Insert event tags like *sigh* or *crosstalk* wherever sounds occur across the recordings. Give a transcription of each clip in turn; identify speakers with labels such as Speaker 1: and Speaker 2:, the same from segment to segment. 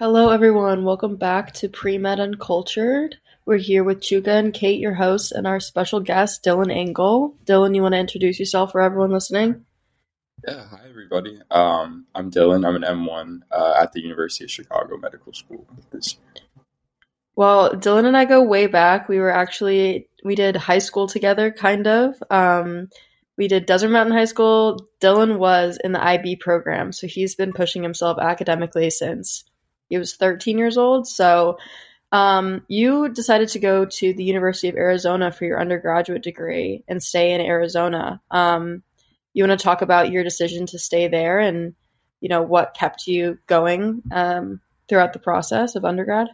Speaker 1: Hello, everyone. Welcome back to Pre-Med Uncultured. We're here with Chuka and Kate, your hosts, and our special guest, Dylan Angle. Dylan, you want to introduce yourself for everyone listening?
Speaker 2: Yeah, hi everybody. Um, I'm Dylan. I'm an M1 uh, at the University of Chicago Medical School this year.
Speaker 1: Well, Dylan and I go way back. We were actually we did high school together, kind of. Um, we did Desert Mountain High School. Dylan was in the IB program, so he's been pushing himself academically since he was 13 years old. So um, you decided to go to the University of Arizona for your undergraduate degree and stay in Arizona. Um, you want to talk about your decision to stay there and you know what kept you going um, throughout the process of undergrad?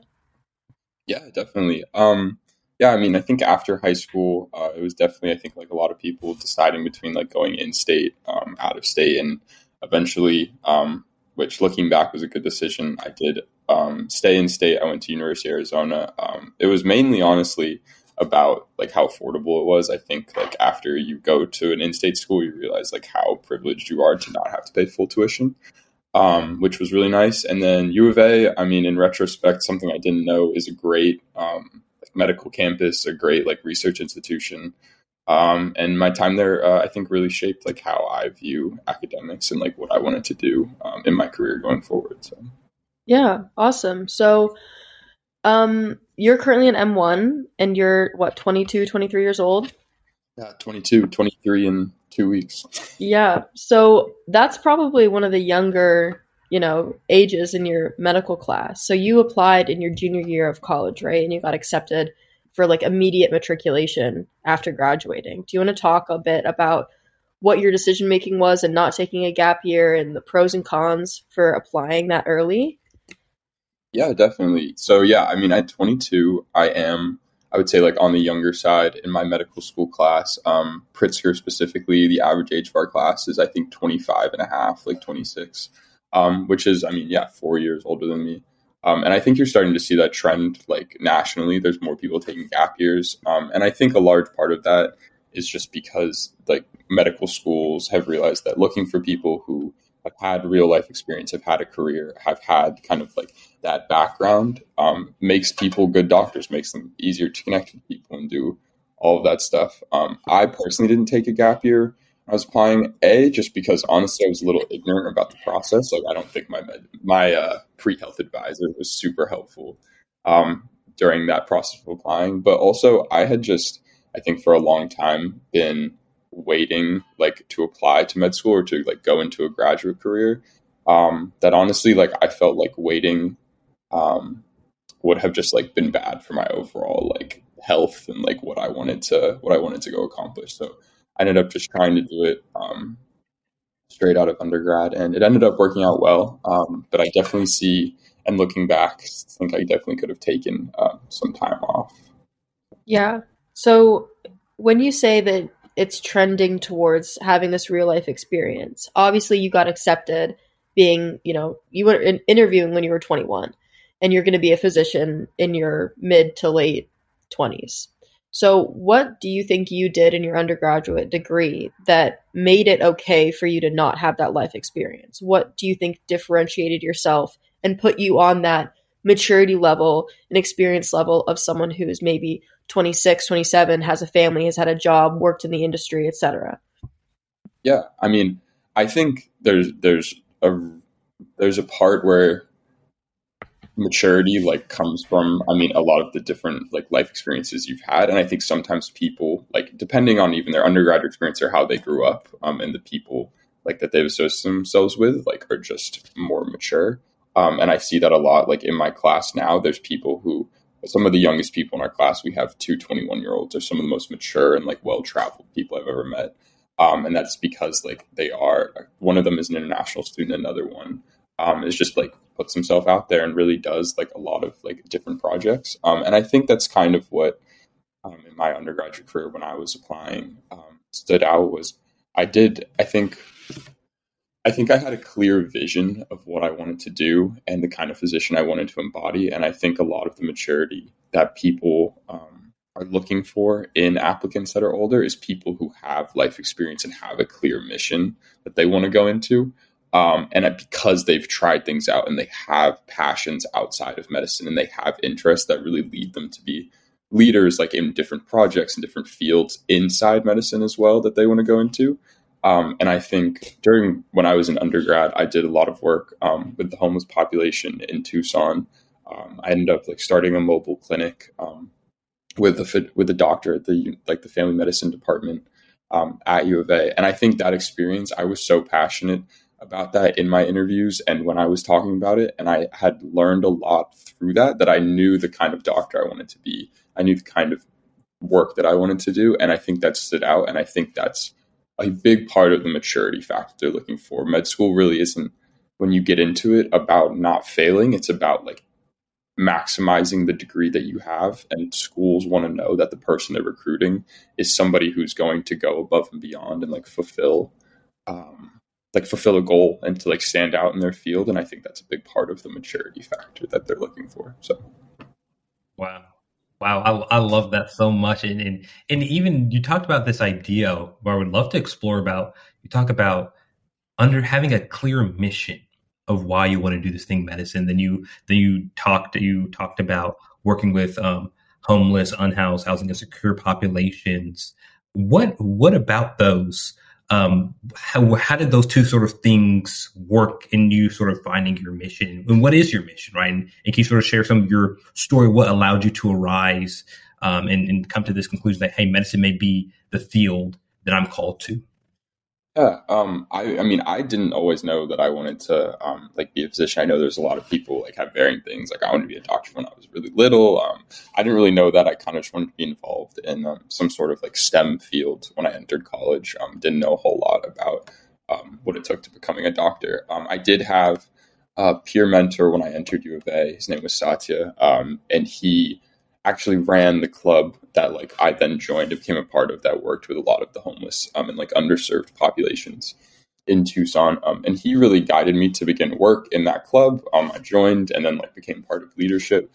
Speaker 2: Yeah, definitely. Um, yeah, I mean, I think after high school, uh, it was definitely, I think, like a lot of people deciding between like going in state, um, out of state, and eventually um, which looking back was a good decision. I did um, stay in state. I went to University of Arizona. Um, it was mainly, honestly, about like how affordable it was. I think like after you go to an in-state school, you realize like how privileged you are to not have to pay full tuition, um, which was really nice. And then U of A, I mean, in retrospect, something I didn't know is a great um, medical campus, a great like research institution. Um, and my time there, uh, I think, really shaped like how I view academics and like what I wanted to do um, in my career going forward. So,
Speaker 1: yeah, awesome. So, um, you're currently an M1 and you're what, 22, 23 years old?
Speaker 2: Yeah, 22, 23 in two weeks.
Speaker 1: Yeah. So that's probably one of the younger, you know, ages in your medical class. So you applied in your junior year of college, right? And you got accepted for like immediate matriculation after graduating. Do you want to talk a bit about what your decision making was and not taking a gap year and the pros and cons for applying that early?
Speaker 2: Yeah, definitely. So yeah, I mean at 22, I am I would say like on the younger side in my medical school class. Um, Pritzker specifically, the average age of our class is I think 25 and a half, like 26, um, which is I mean yeah, four years older than me. Um, and I think you're starting to see that trend like nationally. There's more people taking gap years. Um, and I think a large part of that is just because like medical schools have realized that looking for people who have had real life experience, have had a career, have had kind of like that background, um, makes people good doctors, makes them easier to connect with people and do all of that stuff. Um, I personally didn't take a gap year. I was applying A just because honestly I was a little ignorant about the process. Like I don't think my med, my uh, pre health advisor was super helpful um, during that process of applying. But also I had just I think for a long time been waiting like to apply to med school or to like go into a graduate career. Um, that honestly like I felt like waiting um, would have just like been bad for my overall like health and like what I wanted to what I wanted to go accomplish. So I ended up just trying to do it um, straight out of undergrad, and it ended up working out well. Um, but I definitely see, and looking back, I think I definitely could have taken uh, some time off.
Speaker 1: Yeah. So when you say that it's trending towards having this real life experience, obviously you got accepted being, you know, you were in interviewing when you were 21 and you're going to be a physician in your mid to late 20s. So, what do you think you did in your undergraduate degree that made it okay for you to not have that life experience? What do you think differentiated yourself and put you on that maturity level and experience level of someone who's maybe 26, 27, has a family, has had a job, worked in the industry, etc.?
Speaker 2: Yeah, I mean, I think there's there's a there's a part where maturity like comes from i mean a lot of the different like life experiences you've had. And i think sometimes people like depending on even their undergraduate experience or how they grew up um, and the people like that they've associated themselves with like are just more mature. Um, and i see that a lot like in my class now. There's people who some of the youngest people in our class we have two 21 year olds are some of the most mature and like well traveled people i've ever met. Um, and that's because like they are one of them is an international student another one um, is just like puts himself out there and really does like a lot of like different projects. Um, and I think that's kind of what um, in my undergraduate career when I was applying um, stood out was I did I think I think I had a clear vision of what I wanted to do and the kind of physician I wanted to embody. And I think a lot of the maturity that people um, are looking for in applicants that are older is people who have life experience and have a clear mission that they want to go into Um, and because they've tried things out and they have passions outside of medicine and they have interests that really lead them to be leaders like in different projects and different fields inside medicine as well that they want to go into um, and I think during when I was in undergrad, I did a lot of work um, with the homeless population in Tucson. Um, I ended up like starting a mobile clinic um, with the with the doctor at the like the family medicine department um, at U of A, and I think that experience I was so passionate about that in my interviews and when I was talking about it, and I had learned a lot through that that I knew the kind of doctor I wanted to be. I knew the kind of work that I wanted to do, and I think that stood out, and I think that's a big part of the maturity factor they're looking for. Med school really isn't when you get into it about not failing. It's about like maximizing the degree that you have. And schools want to know that the person they're recruiting is somebody who's going to go above and beyond and like fulfill um, like fulfill a goal and to like stand out in their field. And I think that's a big part of the maturity factor that they're looking for. So
Speaker 3: wow. Wow, I, I love that so much, and, and and even you talked about this idea where I would love to explore about. You talk about under having a clear mission of why you want to do this thing, medicine. Then you then you talked you talked about working with um, homeless, unhoused, housing insecure populations. What what about those um, how, how did those two sort of things work in you sort of finding your mission? And what is your mission right? And, and can you sort of share some of your story? What allowed you to arise um, and, and come to this conclusion that hey medicine may be the field that i'm called to
Speaker 2: yeah, um, I, I mean, I didn't always know that I wanted to um, like be a physician. I know there's a lot of people like have varying things. Like I wanted to be a doctor when I was really little. Um, I didn't really know that. I kind of just wanted to be involved in um, some sort of like STEM field when I entered college. Um, didn't know a whole lot about um, what it took to becoming a doctor. I did have a peer mentor when I entered U of A. His name was Satya, and he actually ran the club that like I then joined and became a part of that worked with a lot of the homeless um, and like underserved populations in Tucson. Um, and he really guided me to begin work in that club. Um, I joined and then like became part of leadership.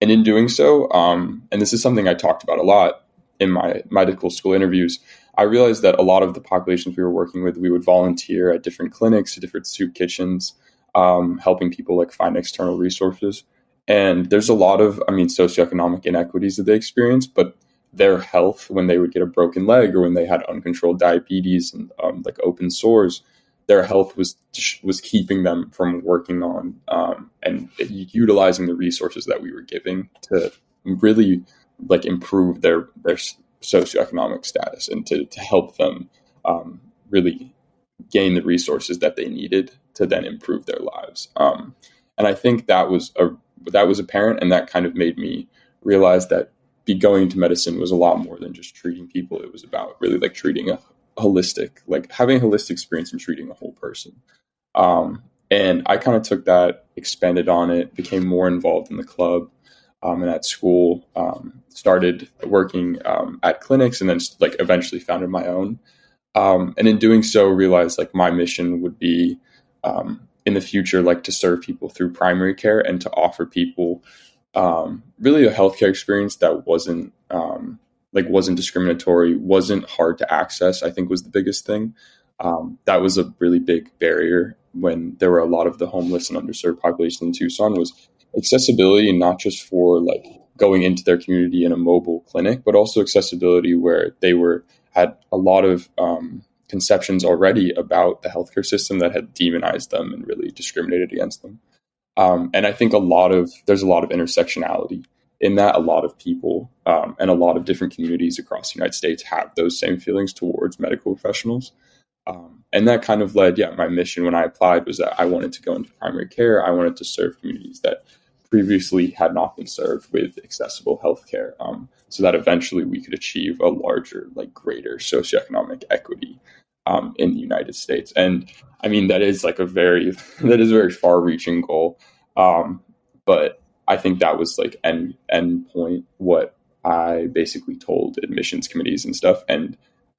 Speaker 2: And in doing so, um, and this is something I talked about a lot in my medical school interviews, I realized that a lot of the populations we were working with, we would volunteer at different clinics, different soup kitchens, um, helping people like find external resources. And there's a lot of, I mean, socioeconomic inequities that they experience, but their health when they would get a broken leg or when they had uncontrolled diabetes and um, like open sores, their health was was keeping them from working on um, and utilizing the resources that we were giving to really like improve their their socioeconomic status and to, to help them um, really gain the resources that they needed to then improve their lives. Um, and I think that was a that was apparent, and that kind of made me realize that be going to medicine was a lot more than just treating people. It was about really like treating a holistic, like having a holistic experience and treating a whole person. Um, and I kind of took that, expanded on it, became more involved in the club um, and at school. Um, started working um, at clinics, and then like eventually founded my own. Um, and in doing so, realized like my mission would be um, in the future, like to serve people through primary care and to offer people um, really a healthcare experience that wasn't um, like wasn't discriminatory, wasn't hard to access. I think was the biggest thing. Um, that was a really big barrier when there were a lot of the homeless and underserved population in Tucson was accessibility, not just for like going into their community in a mobile clinic, but also accessibility where they were had a lot of um, conceptions already about the healthcare system that had demonized them and really discriminated against them. Um, and I think a lot of there's a lot of intersectionality in that. A lot of people um, and a lot of different communities across the United States have those same feelings towards medical professionals. Um, and that kind of led, yeah, my mission when I applied was that I wanted to go into primary care. I wanted to serve communities that previously had not been served with accessible healthcare, um, so that eventually we could achieve a larger, like greater socioeconomic equity um, in the United States. And I mean, that is like a very *laughs* that is a very far reaching goal. Um, but I think that was like end end point what I basically told admissions committees and stuff, and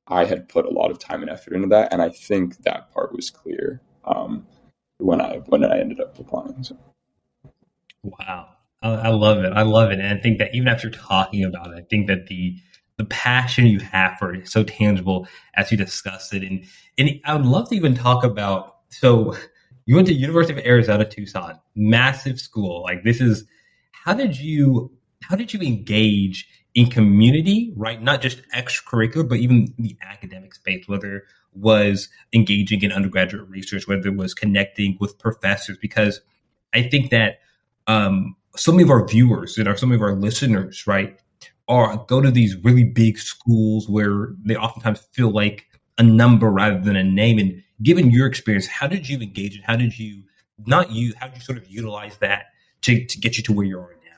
Speaker 2: I had put a lot of time and effort into that, and I think that part was clear um, when I when I ended up applying. So.
Speaker 3: Wow, I, I love it. I love it, and I think that even after talking about it, I think that the the passion you have for it is so tangible as you discussed it. And and I would love to even talk about so you went to University of Arizona Tucson, massive school. Like this is how did you how did you engage in community, right? Not just extracurricular, but even the academic space, whether was engaging in undergraduate research, whether it was connecting with professors, because I think that um, so many of our viewers and our, some of our listeners, right, are go to these really big schools where they oftentimes feel like a number rather than a name. And given your experience, how did you engage and how did you not you how did you sort of utilize that to, to get you to where you are now?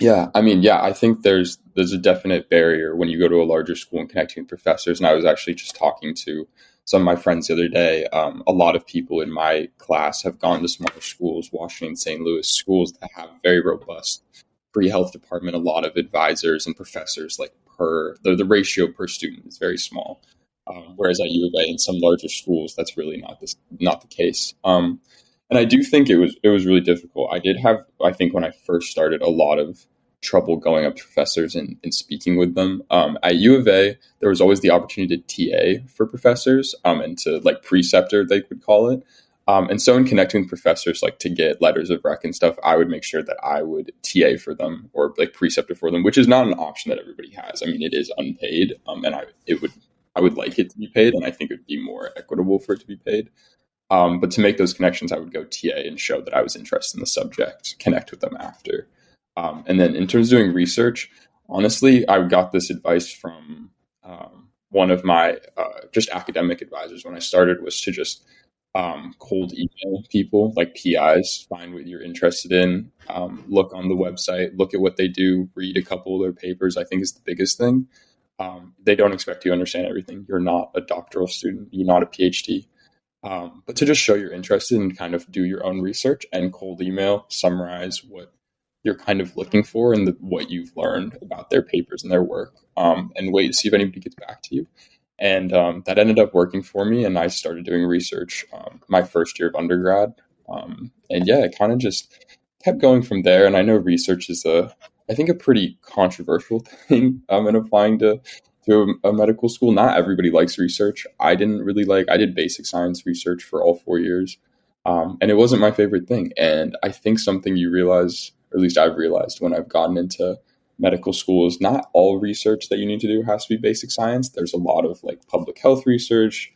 Speaker 2: Yeah, I mean, yeah, I think there's there's a definite barrier when you go to a larger school and connecting with professors. And I was actually just talking to some of my friends the other day. Um, a lot of people in my class have gone to smaller schools, Washington, St. Louis schools that have very robust pre health department. A lot of advisors and professors, like per the, the ratio per student is very small. Um, whereas at U of A in some larger schools, that's really not this not the case. Um, and I do think it was it was really difficult. I did have I think when I first started a lot of trouble going up to professors and, and speaking with them. Um, at U of A, there was always the opportunity to TA for professors um, and to like preceptor, they would call it. Um, and so in connecting with professors, like to get letters of rec and stuff, I would make sure that I would TA for them or like preceptor for them, which is not an option that everybody has. I mean, it is unpaid, um, and I it would I would like it to be paid, and I think it would be more equitable for it to be paid. Um, but to make those connections, I would go TA and show that I was interested in the subject, connect with them after. Um, and then in terms of doing research, honestly, I got this advice from um, one of my uh, just academic advisors when I started was to just um, cold email people like PIs, find what you're interested in, um, look on the website, look at what they do, read a couple of their papers. I think is the biggest thing. Um, they don't expect you to understand everything. You're not a doctoral student. You're not a PhD. Um, but to just show you're interested and kind of do your own research and cold email, summarize what you're kind of looking for and the, what you've learned about their papers and their work, um, and wait to see if anybody gets back to you. And um, that ended up working for me, and I started doing research um, my first year of undergrad. Um, and yeah, it kind of just kept going from there. And I know research is a, I think, a pretty controversial *laughs* thing um, in applying to to a, a medical school. Not everybody likes research. I didn't really like. I did basic science research for all four years, um, and it wasn't my favorite thing. And I think something you realize or at least I've realized when I've gotten into medical school is not all research that you need to do has to be basic science. There's a lot of like public health research.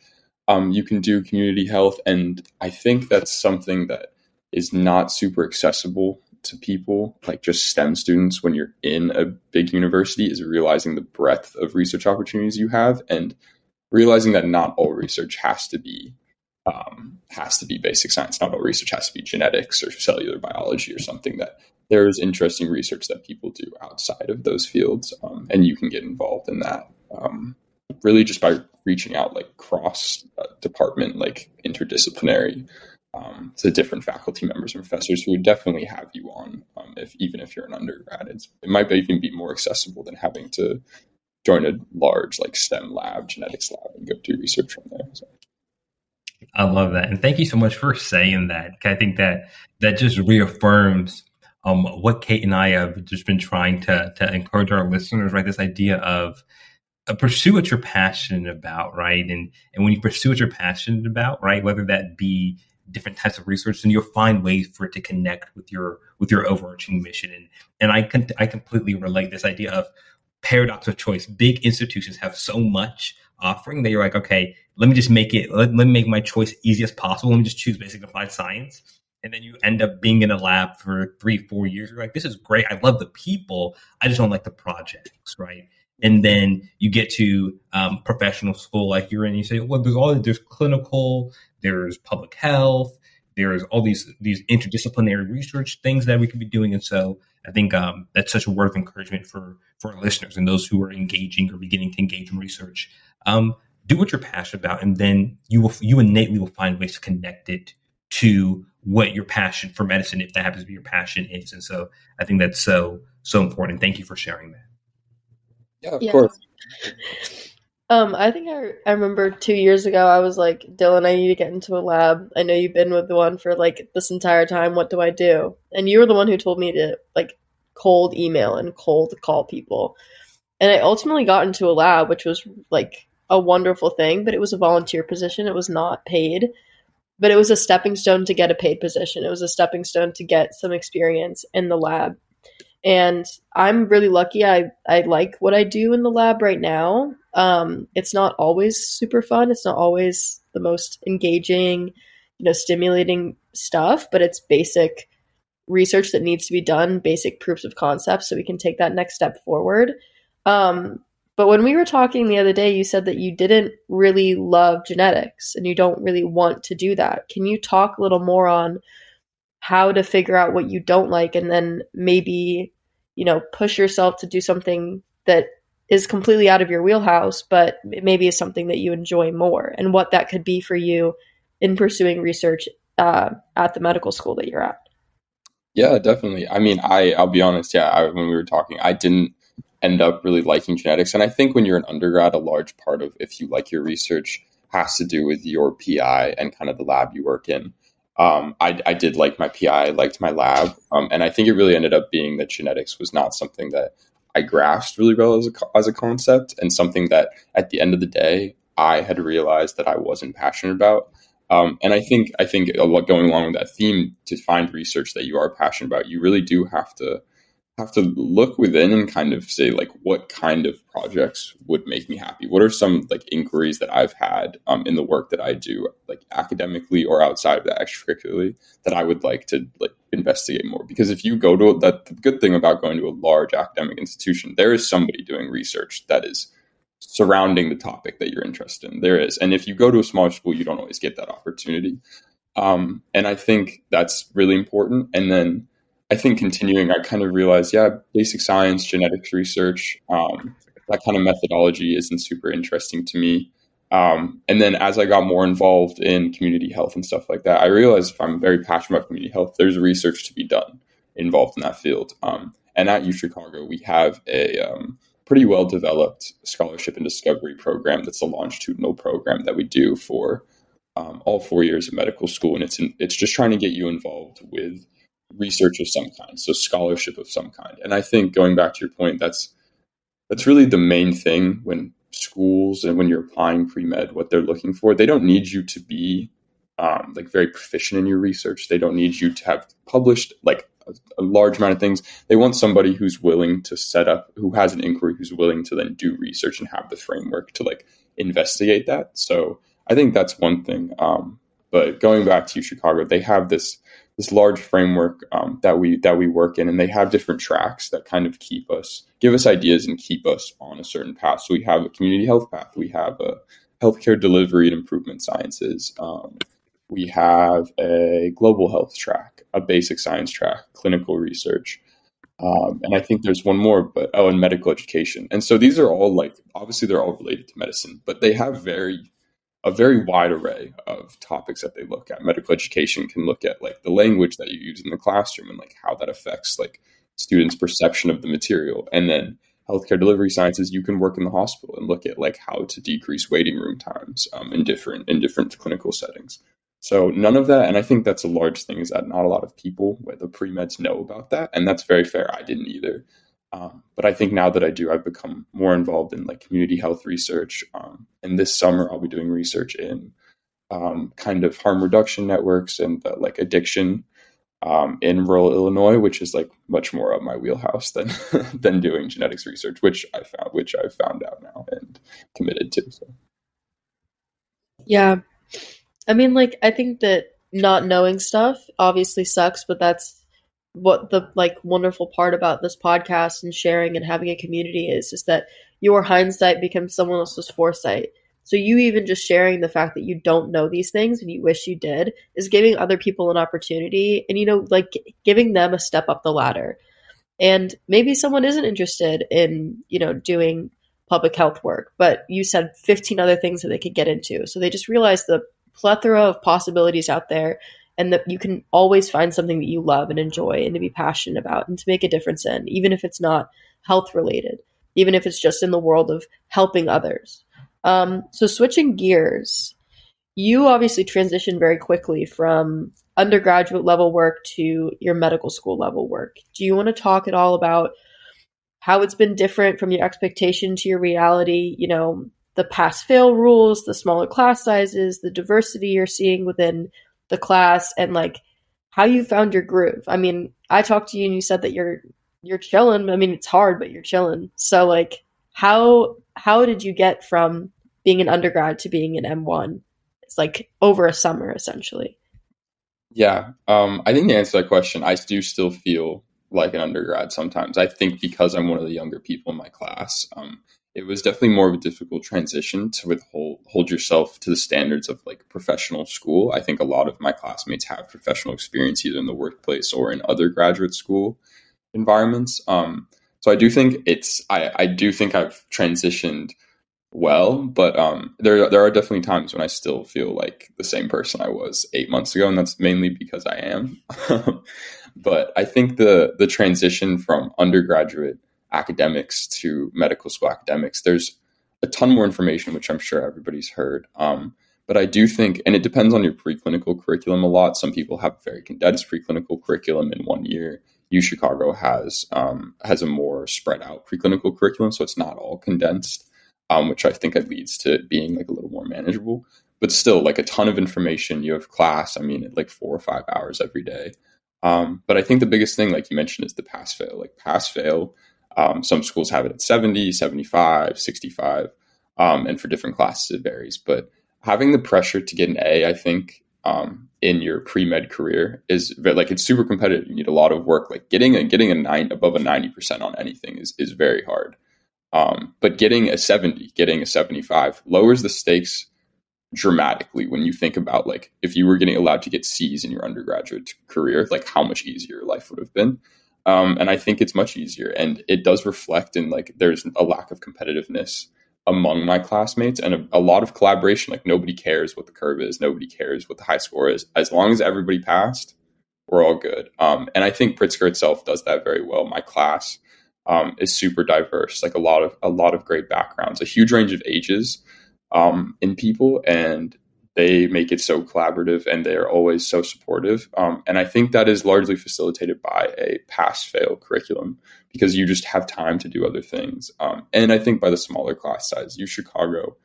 Speaker 2: Um, you can do community health. And I think that's something that is not super accessible to people, like just STEM students, when you're in a big university, is realizing the breadth of research opportunities you have and realizing that not all research has to be um, has to be basic science. Not all research has to be genetics or cellular biology or something that there is interesting research that people do outside of those fields, um, and you can get involved in that. Um, really, just by reaching out, like cross uh, department, like interdisciplinary, um, to different faculty members and professors who would definitely have you on, um, if even if you're an undergrad, it's, it might even be more accessible than having to join a large like STEM lab, genetics lab, and go do research from there. So.
Speaker 3: I love that, and thank you so much for saying that. I think that that just reaffirms um, what Kate and I have just been trying to to encourage our listeners, right? This idea of uh, pursue what you're passionate about, right? And and when you pursue what you're passionate about, right, whether that be different types of research, then you'll find ways for it to connect with your with your overarching mission. And and I can I completely relate this idea of paradox of choice. Big institutions have so much offering that you're like, okay, let me just make it let, let me make my choice easy as possible. Let me just choose basic applied science and then you end up being in a lab for three, four years. You're like, this is great. I love the people. I just don't like the projects, right? And then you get to um, professional school like you're in. You say, well, there's all there's clinical, there's public health, there's all these these interdisciplinary research things that we could be doing. And so I think um, that's such a word of encouragement for for our listeners and those who are engaging or beginning to engage in research. Um, do what you're passionate about, and then you will you innately will find ways to connect it to what your passion for medicine, if that happens to be your passion, is. And so I think that's so so important. Thank you for sharing that.
Speaker 2: Yeah, of yeah. course. *laughs*
Speaker 1: Um, I think I, I remember two years ago I was like, Dylan, I need to get into a lab. I know you've been with the one for like this entire time. What do I do? And you were the one who told me to like cold email and cold call people. And I ultimately got into a lab, which was like a wonderful thing, but it was a volunteer position. It was not paid. But it was a stepping stone to get a paid position. It was a stepping stone to get some experience in the lab. And I'm really lucky. I, I like what I do in the lab right now. Um, it's not always super fun. It's not always the most engaging, you know, stimulating stuff, but it's basic research that needs to be done, basic proofs of concept, so we can take that next step forward. Um, but when we were talking the other day, you said that you didn't really love genetics and you don't really want to do that. Can you talk a little more on how to figure out what you don't like and then maybe, you know, push yourself to do something that is completely out of your wheelhouse, but maybe is something that you enjoy more and what that could be for you in pursuing research uh, at the medical school that you're at?
Speaker 2: Yeah, definitely. I mean, I I'll be honest. Yeah, I, when we were talking, I didn't end up really liking genetics. And I think when you're an undergrad, a large part of if you like your research has to do with your PI and kind of the lab you work in. Um, I, I, did like my PI, I liked my lab, um, and I think it really ended up being that genetics was not something that I grasped really well as a, as a concept, and something that at the end of the day I had realized that I wasn't passionate about. Um, and I think I think going along with that theme, to find research that you are passionate about, you really do have to have to look within and kind of say like what kind of projects would make me happy? What are some like inquiries that i've had um, in the work that i do like academically or outside of that extracurricularly that i would like to like investigate more? Because if you go to that the good thing about going to a large academic institution there is somebody doing research that is surrounding the topic that you're interested in. There is. And if you go to a smaller school you don't always get that opportunity. Um, and i think that's really important. And then I think continuing, I kind of realized, yeah, basic science, genetics research, um, that kind of methodology isn't super interesting to me. Um, and then as I got more involved in community health and stuff like that, I realized if I'm very passionate about community health, there's research to be done involved in that field. Um, and at U Chicago, we have a um, pretty well developed scholarship and discovery program that's a longitudinal program that we do for um, all four years of medical school, and it's in, it's just trying to get you involved with research of some kind, so scholarship of some kind. And I think going back to your point, that's that's really the main thing when schools and when you're applying pre med, what they're looking for. They don't need you to be um, like very proficient in your research. They don't need you to have published like a, a, large amount of things. They want somebody who's willing to set up, who has an inquiry, who's willing to then do research and have the framework to like investigate that. So I think that's one thing. Um, but going back to Chicago, they have this this large framework um, that we that we work in, and they have different tracks that kind of keep us, give us ideas, and keep us on a certain path. So we have a community health path, we have a healthcare delivery and improvement sciences, um, we have a global health track, a basic science track, clinical research. Um, and I think there's one more, but oh, and medical education. And so these are all like obviously they're all related to medicine, but they have very a very wide array of topics that they look at. Medical education can look at like the language that you use in the classroom and like how that affects like students' perception of the material. And then healthcare delivery sciences, you can work in the hospital and look at like how to decrease waiting room times um, in different in different clinical settings. So none of that, and I think that's a large thing is that not a lot of people, the pre meds, know about that, and that's very fair. I didn't either. Um, but I think now that I do, I've become more involved in like community health research. Um, and this summer, I'll be doing research in um, kind of harm reduction networks and uh, like addiction um, in rural Illinois, which is like much more of my wheelhouse than *laughs* than doing genetics research, which I found, which I've found out now and committed to. So.
Speaker 1: Yeah, I mean, like I think that not knowing stuff obviously sucks, but that's what the like wonderful part about this podcast and sharing and having a community is is that your hindsight becomes someone else's foresight. So you even just sharing the fact that you don't know these things and you wish you did is giving other people an opportunity and you know like giving them a step up the ladder. And maybe someone isn't interested in, you know, doing public health work, but you said 15 other things that they could get into. So they just realize the plethora of possibilities out there and that you can always find something that you love and enjoy and to be passionate about and to make a difference in, even if it's not health related, even if it's just in the world of helping others. Um, so, switching gears, you obviously transitioned very quickly from undergraduate level work to your medical school level work. Do you want to talk at all about how it's been different from your expectation to your reality? You know, the pass fail rules, the smaller class sizes, the diversity you're seeing within the class and like how you found your groove. I mean, I talked to you and you said that you're you're chilling. I mean, it's hard, but you're chilling. So like how how did you get from being an undergrad to being an M1? It's like over a summer essentially.
Speaker 2: Yeah, um, I think to answer that question, I do still feel like an undergrad sometimes. I think because I'm one of the younger people in my class, um, it was definitely more of a difficult transition to withhold hold yourself to the standards of like professional school. I think a lot of my classmates have professional experience either in the workplace or in other graduate school environments. Um, so I do think it's I, I do think I've transitioned well, but um, there there are definitely times when I still feel like the same person I was eight months ago, and that's mainly because I am. *laughs* but I think the the transition from undergraduate academics to medical school academics, there's a ton more information, which I'm sure everybody's heard. Um, but I do think, and it depends on your preclinical curriculum a lot. Some people have very condensed preclinical curriculum in one year. U Chicago has um, has a more spread out preclinical curriculum, so it's not all condensed, um, which I think leads to being like a little more manageable. But still, like a ton of information. You have class. I mean, like four or five hours every day. Um, but I think the biggest thing, like you mentioned, is the pass fail. Like pass fail, um, some schools have it at 70, 75, 65. Um, and for different classes, it varies. But having the pressure to get an A, I think, um, in your pre med career is like it's super competitive. You need a lot of work. Like getting a getting a nine above a ninety percent on anything is is very hard. Um, but getting a seventy, getting a seventy five lowers the stakes dramatically when you think about like if you were getting allowed to get C's in your undergraduate career, like how much easier life would have been. Um, and I think it's much easier, and it does reflect in like there's a lack of competitiveness among my classmates and a, a, lot of collaboration. Like nobody cares what the curve is, nobody cares what the high score is. As long as everybody passed, we're all good. Um, and I think Pritzker itself does that very well. My class um, is super diverse, like a lot of a lot of great backgrounds, a huge range of ages um, in people, and they make it so collaborative and they are always so supportive. Um, and I think that is largely facilitated by a pass fail curriculum because you just have time to do other things. Um, and I think by the smaller class size, U Chicago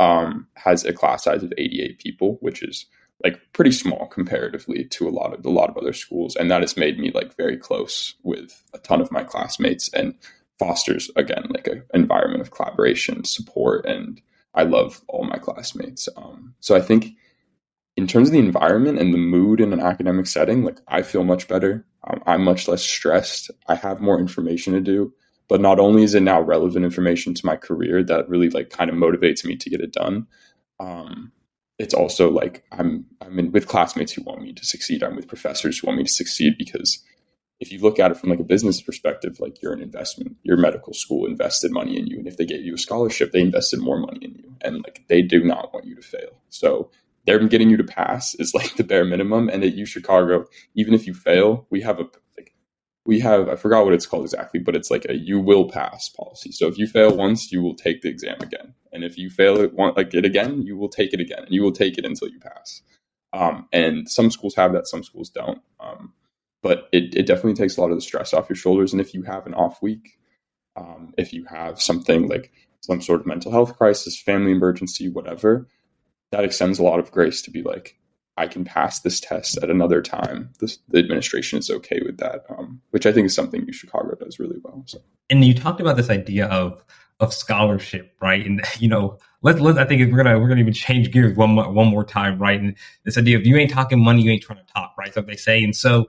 Speaker 2: um, has a class size of 88 people, which is like pretty small comparatively to a lot of a lot of other schools, and that has made me like very close with a ton of my classmates and fosters again like an environment of collaboration, support, and I love all my classmates. Um, so I think in terms of the environment and the mood in an academic setting, like I feel much better. Um, I'm much less stressed. I have more information to do. But not only is it now relevant information to my career that really like kind of motivates me to get it done, um, it's also like I'm I'm in with classmates who want me to succeed. I'm with professors who want me to succeed because if you look at it from like a business perspective, like you're an investment, your medical school invested money in you. And if they gave you a scholarship, they invested more money in you. And like they do not want you to fail. So they're getting you to pass is like the bare minimum. And at U Chicago, even if you fail, we have a like we have I forgot what it's called exactly, but it's like a you will pass policy. So if you fail once, you will take the exam again. And if you fail it one like it again, you will take it again. And you will take it until you pass. Um, and some schools have that, some schools don't. Um, but it, it definitely takes a lot of the stress off your shoulders. And if you have an off week, um, if you have something like some sort of mental health crisis, family emergency, whatever, that extends a lot of grace to be like, I can pass this test at another time. This, the administration is okay with that, um, which I think is something U Chicago does really well. So.
Speaker 3: And you talked about this idea of of scholarship, right? And *laughs* you know, let's let's. I think we're gonna we're gonna even change gears one more one more time, right? And this idea of you ain't talking money, you ain't trying to talk, right? So they say, and so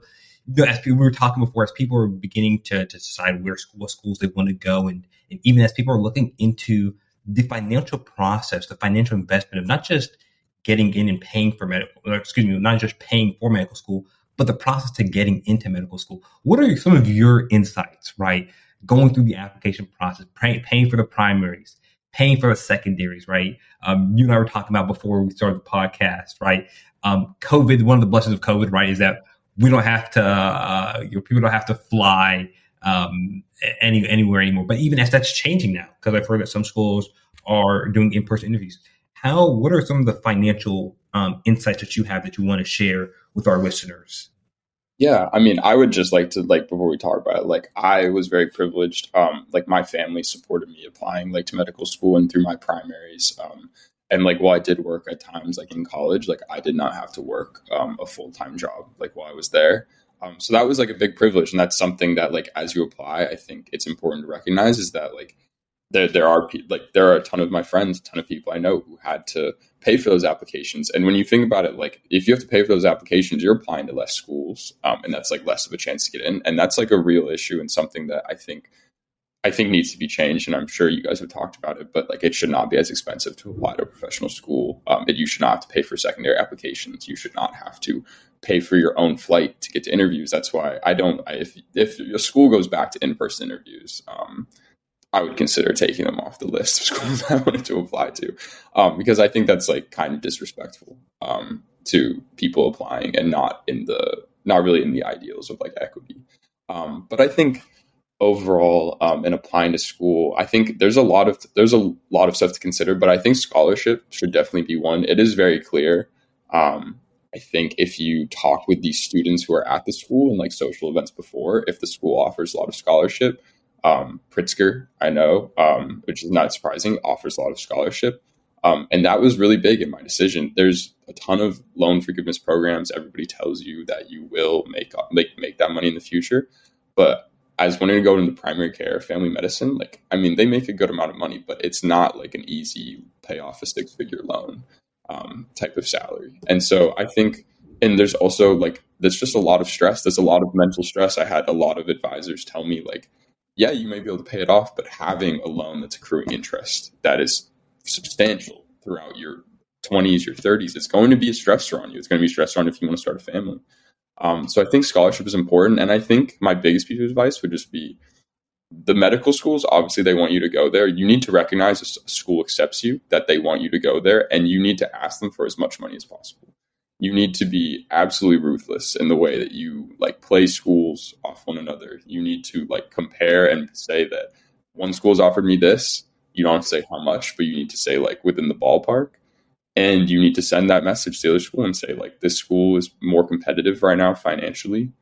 Speaker 3: as we were talking before, as people are beginning to, to decide where school, what schools they want to go, and, and even as people are looking into the financial process, the financial investment of not just getting in and paying for medical, excuse me, not just paying for medical school, but the process to getting into medical school. What are some of your insights, right? Going through the application process, pay, paying for the primaries, paying for the secondaries, right? Um, you and I were talking about before we started the podcast, right? Um, COVID, one of the blessings of COVID, right, is that we don't have to, uh, you know, people don't have to fly um, any anywhere anymore. But even as that's changing now, because I've heard that some schools are doing in-person interviews. How? What are some of the financial um, insights that you have that you want to share with our listeners?
Speaker 2: Yeah, I mean, I would just like to like before we talk about it, like I was very privileged. Um, like my family supported me applying like to medical school and through my primaries. Um, and like while I did work at times, like in college, like I did not have to work um, a full time job like while I was there. Um, so that was like a big privilege, and that's something that like as you apply, I think it's important to recognize is that like there there are pe- like there are a ton of my friends, a ton of people I know who had to pay for those applications. And when you think about it, like if you have to pay for those applications, you're applying to less schools, um, and that's like less of a chance to get in, and that's like a real issue and something that I think I think needs to be changed. And I'm sure you guys have talked about it, but like it should not be as expensive to apply to a professional school. Um, and you should not have to pay for secondary applications. You should not have to pay for your own flight to get to interviews. That's why I don't. I, if if a school goes back to in person interviews, um, I would consider taking them off the list of *laughs* schools I wanted to apply to, um, because I think that's like kind of disrespectful um, to people applying and not in the not really in the ideals of like equity. Um, but I think overall um, in applying to school i think there's a lot of there's a lot of stuff to consider but i think scholarship should definitely be one. It is very clear um, i think if you talk with these students who are at the school and like social events before if the school offers a lot of scholarship um, pritzker i know um, which is not surprising offers a lot of scholarship um, and that was really big in my decision. There's a ton of loan forgiveness programs. Everybody tells you that you will make make, make that money in the future but I was wanting to go into primary care, family medicine. Like, I mean, they make a good amount of money, but it's not like an easy pay off a six figure loan um, type of salary. And so I think, and there's also like, there's just a lot of stress. There's a lot of mental stress. I had a lot of advisors tell me, like, yeah, you may be able to pay it off, but having a loan that's accruing interest that is substantial throughout your 20s, your 30s, it's going to be a stressor on you. It's going to be a stressor on if you want to start a family. Um, so I think scholarship is important. And I think my biggest piece of advice would just be the medical schools, obviously, they want you to go there. You need to recognize a school accepts you, that they want you to go there, and you need to ask them for as much money as possible. You need to be absolutely ruthless in the way that you like play schools off one another. You need to like compare and say that one school's offered me this. You don't have to say how much, but you need to say like within the ballpark and you need to send that message to the other school and say like this school is more competitive right now financially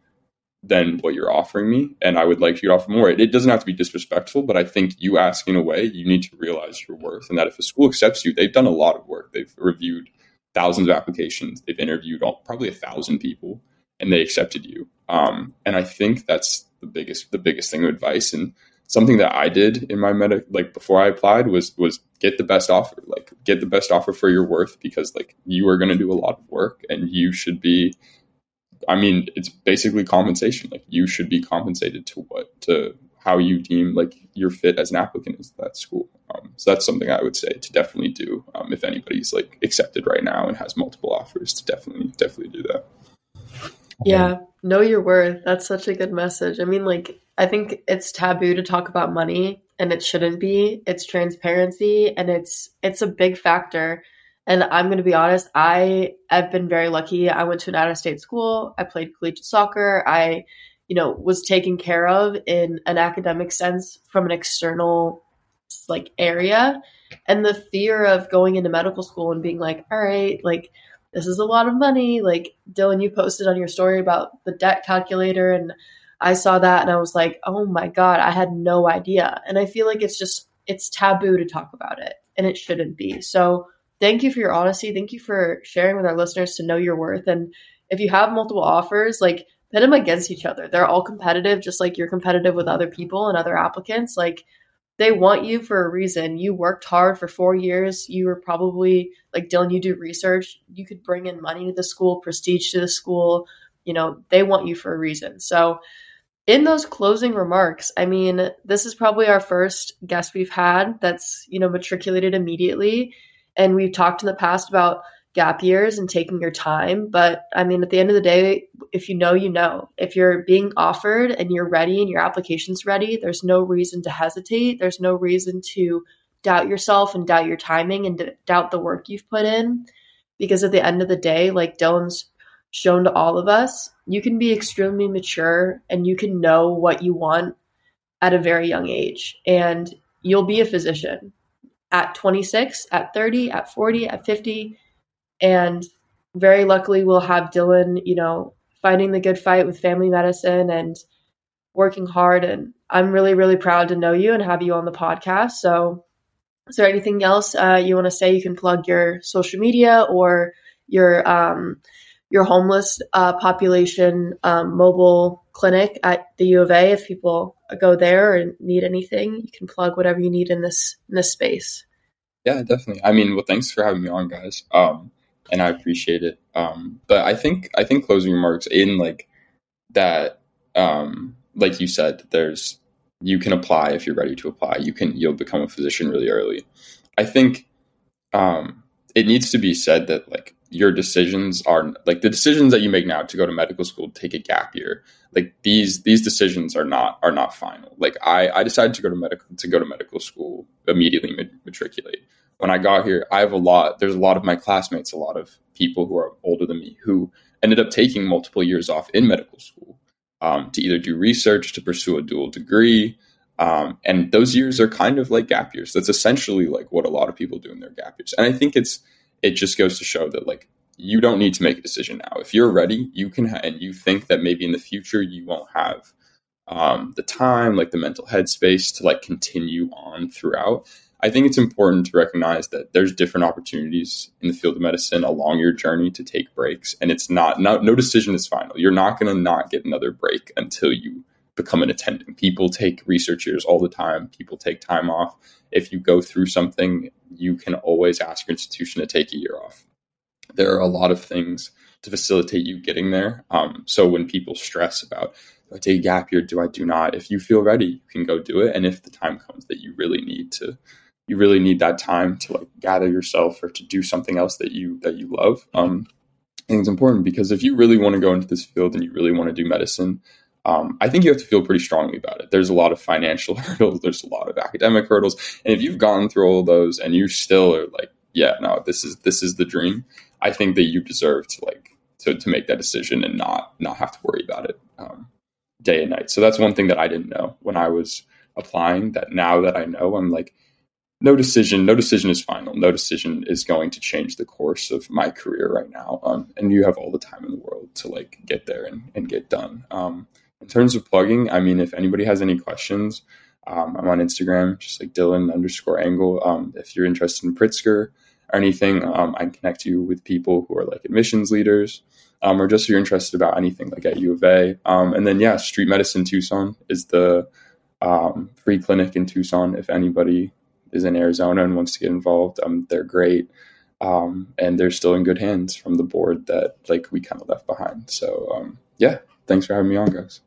Speaker 2: than what you're offering me and i would like you to offer more. It, it doesn't have to be disrespectful but i think you asking away you need to realize your worth and that if a school accepts you they've done a lot of work. They've reviewed thousands of applications. They've interviewed all, probably a thousand people and they accepted you. Um, and i think that's the biggest the biggest thing of advice and something that I did in my medic like before I applied was was get the best offer. Like get the best offer for your worth because like you are going to do a lot of work and you should be I mean, it's basically compensation. Like you should be compensated to what to how you deem like your fit as an applicant is that school. Um, so that's something I would say to definitely do um, if anybody's like accepted right now and has multiple offers to definitely definitely do that.
Speaker 1: Yeah, know your worth. That's such a good message. I mean, like I think it's taboo to talk about money and it shouldn't be. It's transparency and it's it's a big factor. And I'm going to be honest, I have been very lucky. I went to an out of state school. I played collegiate soccer. I, you know, was taken care of in an academic sense from an external like area. And the fear of going into medical school and being like, all right, like this is a lot of money. Like Dylan, you posted on your story about the debt calculator and I saw that and I was like, oh my God, I had no idea. And I feel like it's just, it's taboo to talk about it and it shouldn't be. So thank you for your honesty. Thank you for sharing with our listeners to know your worth. And if you have multiple offers, like pit them against each other. They're all competitive, just like you're competitive with other people and other applicants. Like they want you for a reason. You worked hard for four years. You were probably like Dylan, you do research. You could bring in money to the school, prestige to the school. You know, they want you for a reason. So in those closing remarks, I mean, this is probably our first guest we've had that's, you know, matriculated immediately. And we've talked in the past about gap years and taking your time. But I mean, at the end of the day, if you know, you know. If you're being offered and you're ready and your application's ready, there's no reason to hesitate. There's no reason to doubt yourself and doubt your timing and doubt the work you've put in. Because at the end of the day, like Dylan's shown to all of us, you can be extremely mature and you can know what you want at a very young age. And you'll be a physician at 26, at 30, at 40, at 50. And very luckily, we'll have Dylan, you know, fighting the good fight with family medicine and working hard. And I'm really, really proud to know you and have you on the podcast. So is there anything else uh, you want to say? You can plug your social media or your um, your homeless uh, population um, mobile clinic at the U of A. If people go there and need anything, you can plug whatever you need in this in this space.
Speaker 2: Yeah, definitely. I mean, well, thanks for having me on, guys. Um, and I appreciate it. Um, but I think I think closing remarks in like that, um, like you said, there's you can apply if you're ready to apply. You can you'll become a physician really early. I think um, it needs to be said that like your decisions are like the decisions that you make now to go to medical school, take a gap year. Like these these decisions are not are not final. Like I I decided to go to medical to go to medical school immediately matriculate. When I got here, I have a lot. There's a lot of my classmates, a lot of people who are older than me who ended up taking multiple years off in medical school um, to either do research, to pursue a dual degree. Um, and those years are kind of like gap years. That's essentially like what a lot of people do in their gap years. And I think it's it just goes to show that like you don't need to make a decision now. If you're ready, you can ha- and you think that maybe in the future you won't have um, the time, like the mental headspace to like continue on throughout. I think it's important to recognize that there's different opportunities in the field of medicine along your journey to take breaks, and it's not, not no decision is final. You're not going to not get another break until you become an attending. People take research years all the time. People take time off. If you go through something, you can always ask your institution to take a year off. There are a lot of things to facilitate you getting there. Um, so when people stress about do I take a gap year? Do I do not? If you feel ready, you can go do it. And if the time comes that you really need to you really need that time to like gather yourself or to do something else that you that you love. Um, I think it's important because if you really want to go into this field and you really want to do medicine, um, I think you have to feel pretty strongly about it. There's a lot of financial *laughs* hurdles, there's a lot of academic hurdles, and if you've gone through all of those and you still are like, yeah, no, this is this is the dream. I think that you deserve to like to, to make that decision and not not have to worry about it um, day and night. So that's one thing that I didn't know when I was applying. That now that I know, I'm like, no decision no decision is final no decision is going to change the course of my career right now um, and you have all the time in the world to like get there and, and get done um, in terms of plugging i mean if anybody has any questions um, i'm on instagram just like dylan underscore angle um, if you're interested in pritzker or anything um, i can connect you with people who are like admissions leaders um, or just if you're interested about anything like at u of a and then yeah street medicine tucson is the free clinic in tucson if anybody is in Arizona and wants to get involved, um, they're great. Um, and they're still in good hands from the board that like we kind of left behind. So um, yeah, thanks for having me on, guys.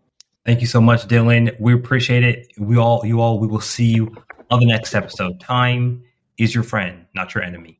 Speaker 3: Thank you so much, Dylan. We appreciate it. We all, you all, we will see you on the next episode. Time is your friend, not your enemy.